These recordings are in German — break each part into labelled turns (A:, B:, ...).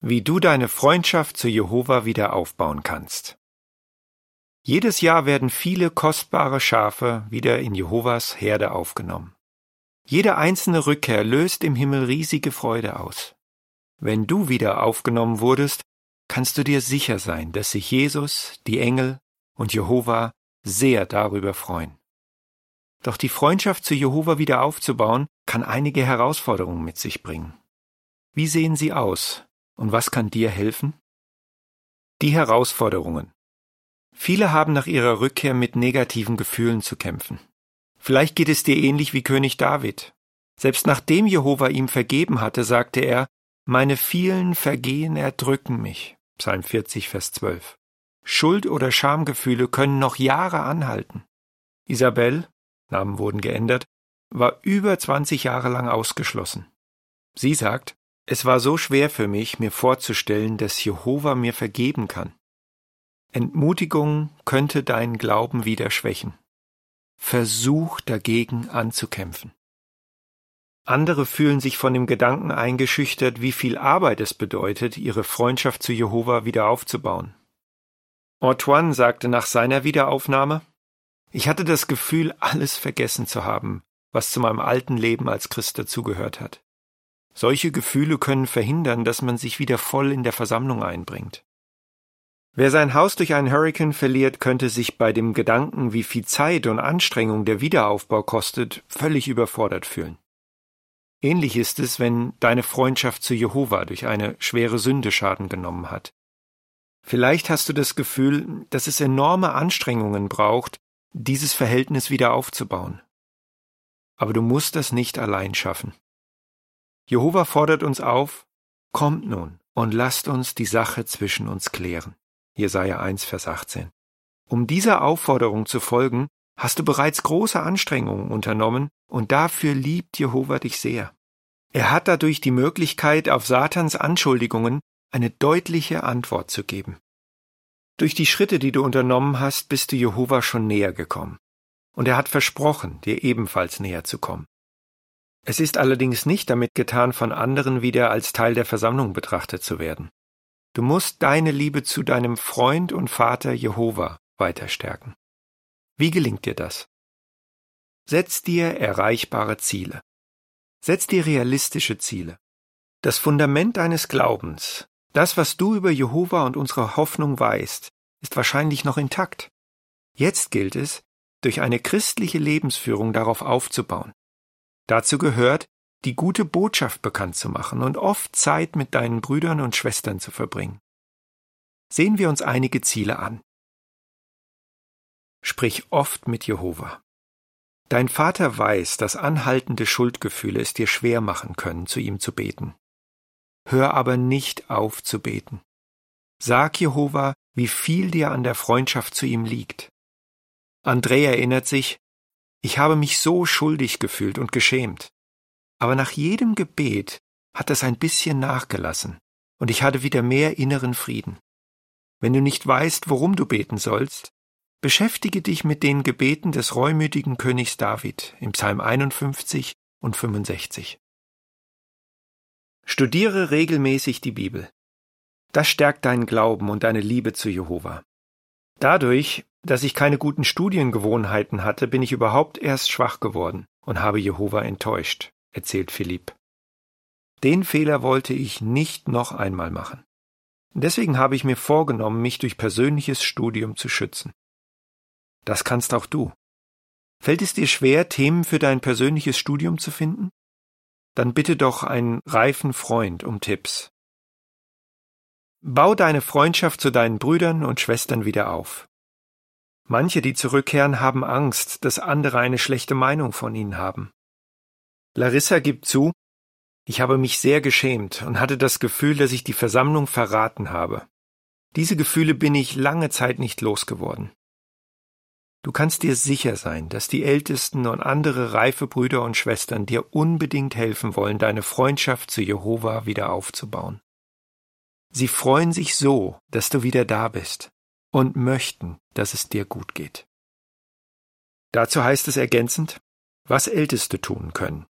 A: Wie du deine Freundschaft zu Jehova wieder aufbauen kannst. Jedes Jahr werden viele kostbare Schafe wieder in Jehovas Herde aufgenommen. Jede einzelne Rückkehr löst im Himmel riesige Freude aus. Wenn du wieder aufgenommen wurdest, kannst du dir sicher sein, dass sich Jesus, die Engel und Jehova sehr darüber freuen. Doch die Freundschaft zu Jehova wieder aufzubauen, kann einige Herausforderungen mit sich bringen. Wie sehen sie aus und was kann dir helfen? Die Herausforderungen. Viele haben nach ihrer Rückkehr mit negativen Gefühlen zu kämpfen. Vielleicht geht es dir ähnlich wie König David. Selbst nachdem Jehova ihm vergeben hatte, sagte er, meine vielen Vergehen erdrücken mich. Psalm 40, Vers 12. Schuld- oder Schamgefühle können noch Jahre anhalten. Isabel, Namen wurden geändert, war über 20 Jahre lang ausgeschlossen. Sie sagt, es war so schwer für mich, mir vorzustellen, dass Jehova mir vergeben kann. Entmutigung könnte deinen Glauben wieder schwächen. Versuch dagegen anzukämpfen. Andere fühlen sich von dem Gedanken eingeschüchtert, wie viel Arbeit es bedeutet, ihre Freundschaft zu Jehova wieder aufzubauen. Antoine sagte nach seiner Wiederaufnahme, ich hatte das Gefühl, alles vergessen zu haben, was zu meinem alten Leben als Christ dazugehört hat. Solche Gefühle können verhindern, dass man sich wieder voll in der Versammlung einbringt. Wer sein Haus durch einen Hurrikan verliert, könnte sich bei dem Gedanken, wie viel Zeit und Anstrengung der Wiederaufbau kostet, völlig überfordert fühlen. Ähnlich ist es, wenn deine Freundschaft zu Jehova durch eine schwere Sünde Schaden genommen hat. Vielleicht hast du das Gefühl, dass es enorme Anstrengungen braucht, dieses Verhältnis wieder aufzubauen. Aber du musst das nicht allein schaffen. Jehova fordert uns auf, kommt nun und lasst uns die Sache zwischen uns klären. Jesaja 1, Vers 18. Um dieser Aufforderung zu folgen, hast du bereits große Anstrengungen unternommen und dafür liebt Jehova dich sehr. Er hat dadurch die Möglichkeit, auf Satans Anschuldigungen eine deutliche Antwort zu geben. Durch die Schritte, die du unternommen hast, bist du Jehova schon näher gekommen. Und er hat versprochen, dir ebenfalls näher zu kommen. Es ist allerdings nicht damit getan, von anderen wieder als Teil der Versammlung betrachtet zu werden. Du musst deine Liebe zu deinem Freund und Vater Jehova weiter stärken. Wie gelingt dir das? Setz dir erreichbare Ziele. Setz dir realistische Ziele. Das Fundament deines Glaubens, das, was du über Jehova und unsere Hoffnung weißt, ist wahrscheinlich noch intakt. Jetzt gilt es, durch eine christliche Lebensführung darauf aufzubauen. Dazu gehört, die gute Botschaft bekannt zu machen und oft Zeit mit deinen Brüdern und Schwestern zu verbringen. Sehen wir uns einige Ziele an. Sprich oft mit Jehova. Dein Vater weiß, dass anhaltende Schuldgefühle es dir schwer machen können, zu ihm zu beten. Hör aber nicht auf zu beten. Sag Jehova, wie viel dir an der Freundschaft zu ihm liegt. André erinnert sich, ich habe mich so schuldig gefühlt und geschämt. Aber nach jedem Gebet hat das ein bisschen nachgelassen, und ich hatte wieder mehr inneren Frieden. Wenn du nicht weißt, worum du beten sollst, beschäftige dich mit den Gebeten des reumütigen Königs David im Psalm 51 und 65. Studiere regelmäßig die Bibel. Das stärkt deinen Glauben und deine Liebe zu Jehova. Dadurch dass ich keine guten Studiengewohnheiten hatte, bin ich überhaupt erst schwach geworden und habe Jehova enttäuscht, erzählt Philipp. Den Fehler wollte ich nicht noch einmal machen. Deswegen habe ich mir vorgenommen, mich durch persönliches Studium zu schützen. Das kannst auch du. Fällt es dir schwer, Themen für dein persönliches Studium zu finden? Dann bitte doch einen reifen Freund um Tipps. Bau deine Freundschaft zu deinen Brüdern und Schwestern wieder auf. Manche, die zurückkehren, haben Angst, dass andere eine schlechte Meinung von ihnen haben. Larissa gibt zu, ich habe mich sehr geschämt und hatte das Gefühl, dass ich die Versammlung verraten habe. Diese Gefühle bin ich lange Zeit nicht losgeworden. Du kannst dir sicher sein, dass die Ältesten und andere reife Brüder und Schwestern dir unbedingt helfen wollen, deine Freundschaft zu Jehova wieder aufzubauen. Sie freuen sich so, dass du wieder da bist und möchten, dass es dir gut geht. Dazu heißt es ergänzend, was Älteste tun können.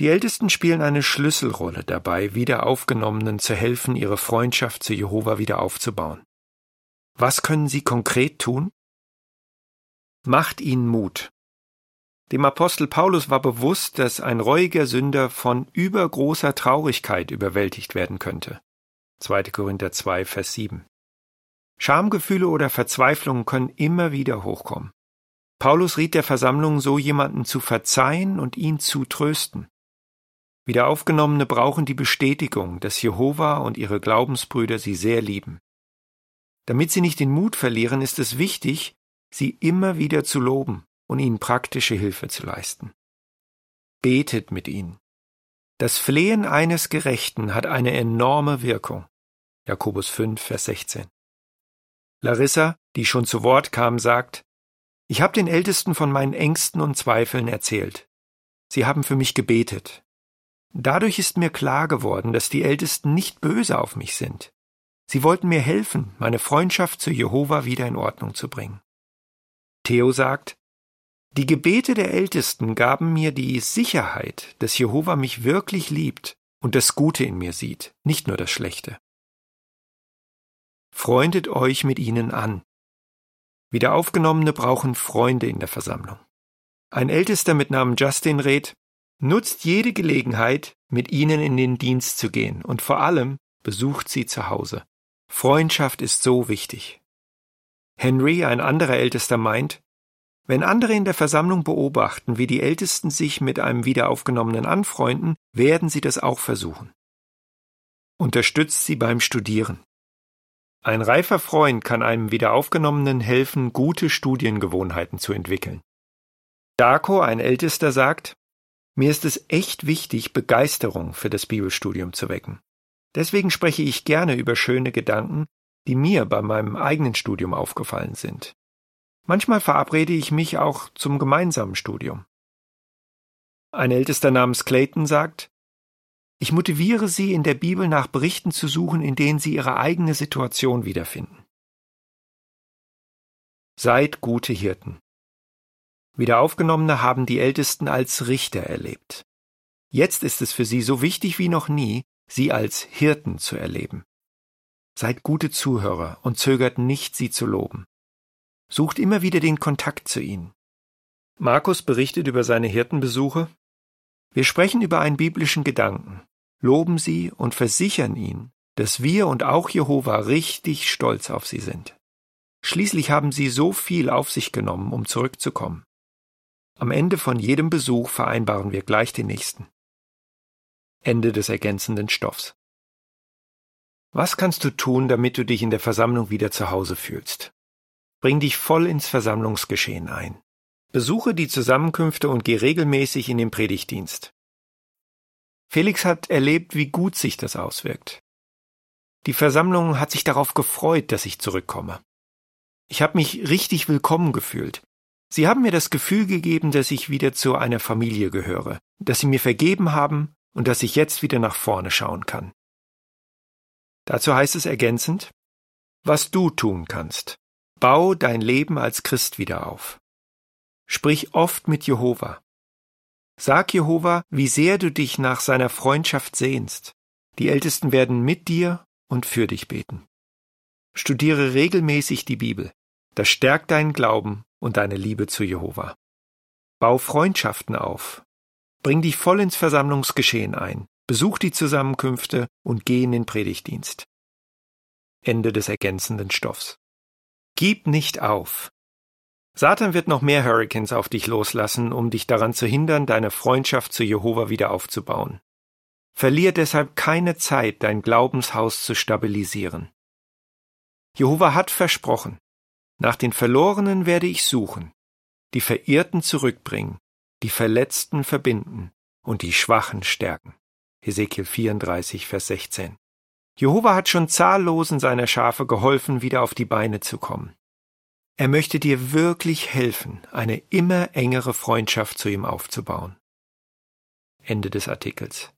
A: Die Ältesten spielen eine Schlüsselrolle dabei, Wiederaufgenommenen zu helfen, ihre Freundschaft zu Jehova wieder aufzubauen. Was können sie konkret tun? Macht ihnen Mut. Dem Apostel Paulus war bewusst, dass ein reuiger Sünder von übergroßer Traurigkeit überwältigt werden könnte. 2. Korinther 2, Vers 7. Schamgefühle oder Verzweiflung können immer wieder hochkommen. Paulus riet der Versammlung, so jemanden zu verzeihen und ihn zu trösten. Wiederaufgenommene brauchen die Bestätigung, dass Jehova und ihre Glaubensbrüder sie sehr lieben. Damit sie nicht den Mut verlieren, ist es wichtig, sie immer wieder zu loben und ihnen praktische Hilfe zu leisten. Betet mit ihnen. Das Flehen eines Gerechten hat eine enorme Wirkung. Jakobus 5, Vers 16. Larissa, die schon zu Wort kam, sagt, ich habe den Ältesten von meinen Ängsten und Zweifeln erzählt. Sie haben für mich gebetet. Dadurch ist mir klar geworden, dass die Ältesten nicht böse auf mich sind. Sie wollten mir helfen, meine Freundschaft zu Jehova wieder in Ordnung zu bringen. Theo sagt, die Gebete der Ältesten gaben mir die Sicherheit, dass Jehova mich wirklich liebt und das Gute in mir sieht, nicht nur das Schlechte. Freundet euch mit ihnen an. Wiederaufgenommene brauchen Freunde in der Versammlung. Ein Ältester mit Namen Justin rät, Nutzt jede Gelegenheit, mit ihnen in den Dienst zu gehen und vor allem besucht sie zu Hause. Freundschaft ist so wichtig. Henry, ein anderer Ältester, meint, wenn andere in der Versammlung beobachten, wie die Ältesten sich mit einem Wiederaufgenommenen anfreunden, werden sie das auch versuchen. Unterstützt sie beim Studieren. Ein reifer Freund kann einem Wiederaufgenommenen helfen, gute Studiengewohnheiten zu entwickeln. Darko, ein Ältester, sagt, mir ist es echt wichtig, Begeisterung für das Bibelstudium zu wecken. Deswegen spreche ich gerne über schöne Gedanken, die mir bei meinem eigenen Studium aufgefallen sind. Manchmal verabrede ich mich auch zum gemeinsamen Studium. Ein Ältester namens Clayton sagt, ich motiviere Sie, in der Bibel nach Berichten zu suchen, in denen Sie Ihre eigene Situation wiederfinden. Seid gute Hirten. Wiederaufgenommene haben die Ältesten als Richter erlebt. Jetzt ist es für sie so wichtig wie noch nie, sie als Hirten zu erleben. Seid gute Zuhörer und zögert nicht, sie zu loben. Sucht immer wieder den Kontakt zu ihnen. Markus berichtet über seine Hirtenbesuche. Wir sprechen über einen biblischen Gedanken, loben sie und versichern ihn, dass wir und auch Jehova richtig stolz auf sie sind. Schließlich haben sie so viel auf sich genommen, um zurückzukommen. Am Ende von jedem Besuch vereinbaren wir gleich den nächsten. Ende des ergänzenden Stoffs. Was kannst du tun, damit du dich in der Versammlung wieder zu Hause fühlst? Bring dich voll ins Versammlungsgeschehen ein. Besuche die Zusammenkünfte und geh regelmäßig in den Predigtdienst. Felix hat erlebt, wie gut sich das auswirkt. Die Versammlung hat sich darauf gefreut, dass ich zurückkomme. Ich habe mich richtig willkommen gefühlt. Sie haben mir das Gefühl gegeben, dass ich wieder zu einer Familie gehöre, dass Sie mir vergeben haben und dass ich jetzt wieder nach vorne schauen kann. Dazu heißt es ergänzend, was du tun kannst. Bau dein Leben als Christ wieder auf. Sprich oft mit Jehova. Sag Jehova, wie sehr du dich nach seiner Freundschaft sehnst. Die Ältesten werden mit dir und für dich beten. Studiere regelmäßig die Bibel. Das stärkt deinen Glauben und deine Liebe zu Jehova. Bau Freundschaften auf. Bring dich voll ins Versammlungsgeschehen ein. Besuch die Zusammenkünfte und geh in den Predigtdienst. Ende des ergänzenden Stoffs. Gib nicht auf. Satan wird noch mehr Hurricanes auf dich loslassen, um dich daran zu hindern, deine Freundschaft zu Jehova wieder aufzubauen. Verlier deshalb keine Zeit, dein Glaubenshaus zu stabilisieren. Jehova hat versprochen, nach den Verlorenen werde ich suchen, die Verirrten zurückbringen, die Verletzten verbinden und die Schwachen stärken. Hesekiel 34, Vers 16. Jehova hat schon zahllosen seiner Schafe geholfen, wieder auf die Beine zu kommen. Er möchte dir wirklich helfen, eine immer engere Freundschaft zu ihm aufzubauen. Ende des Artikels.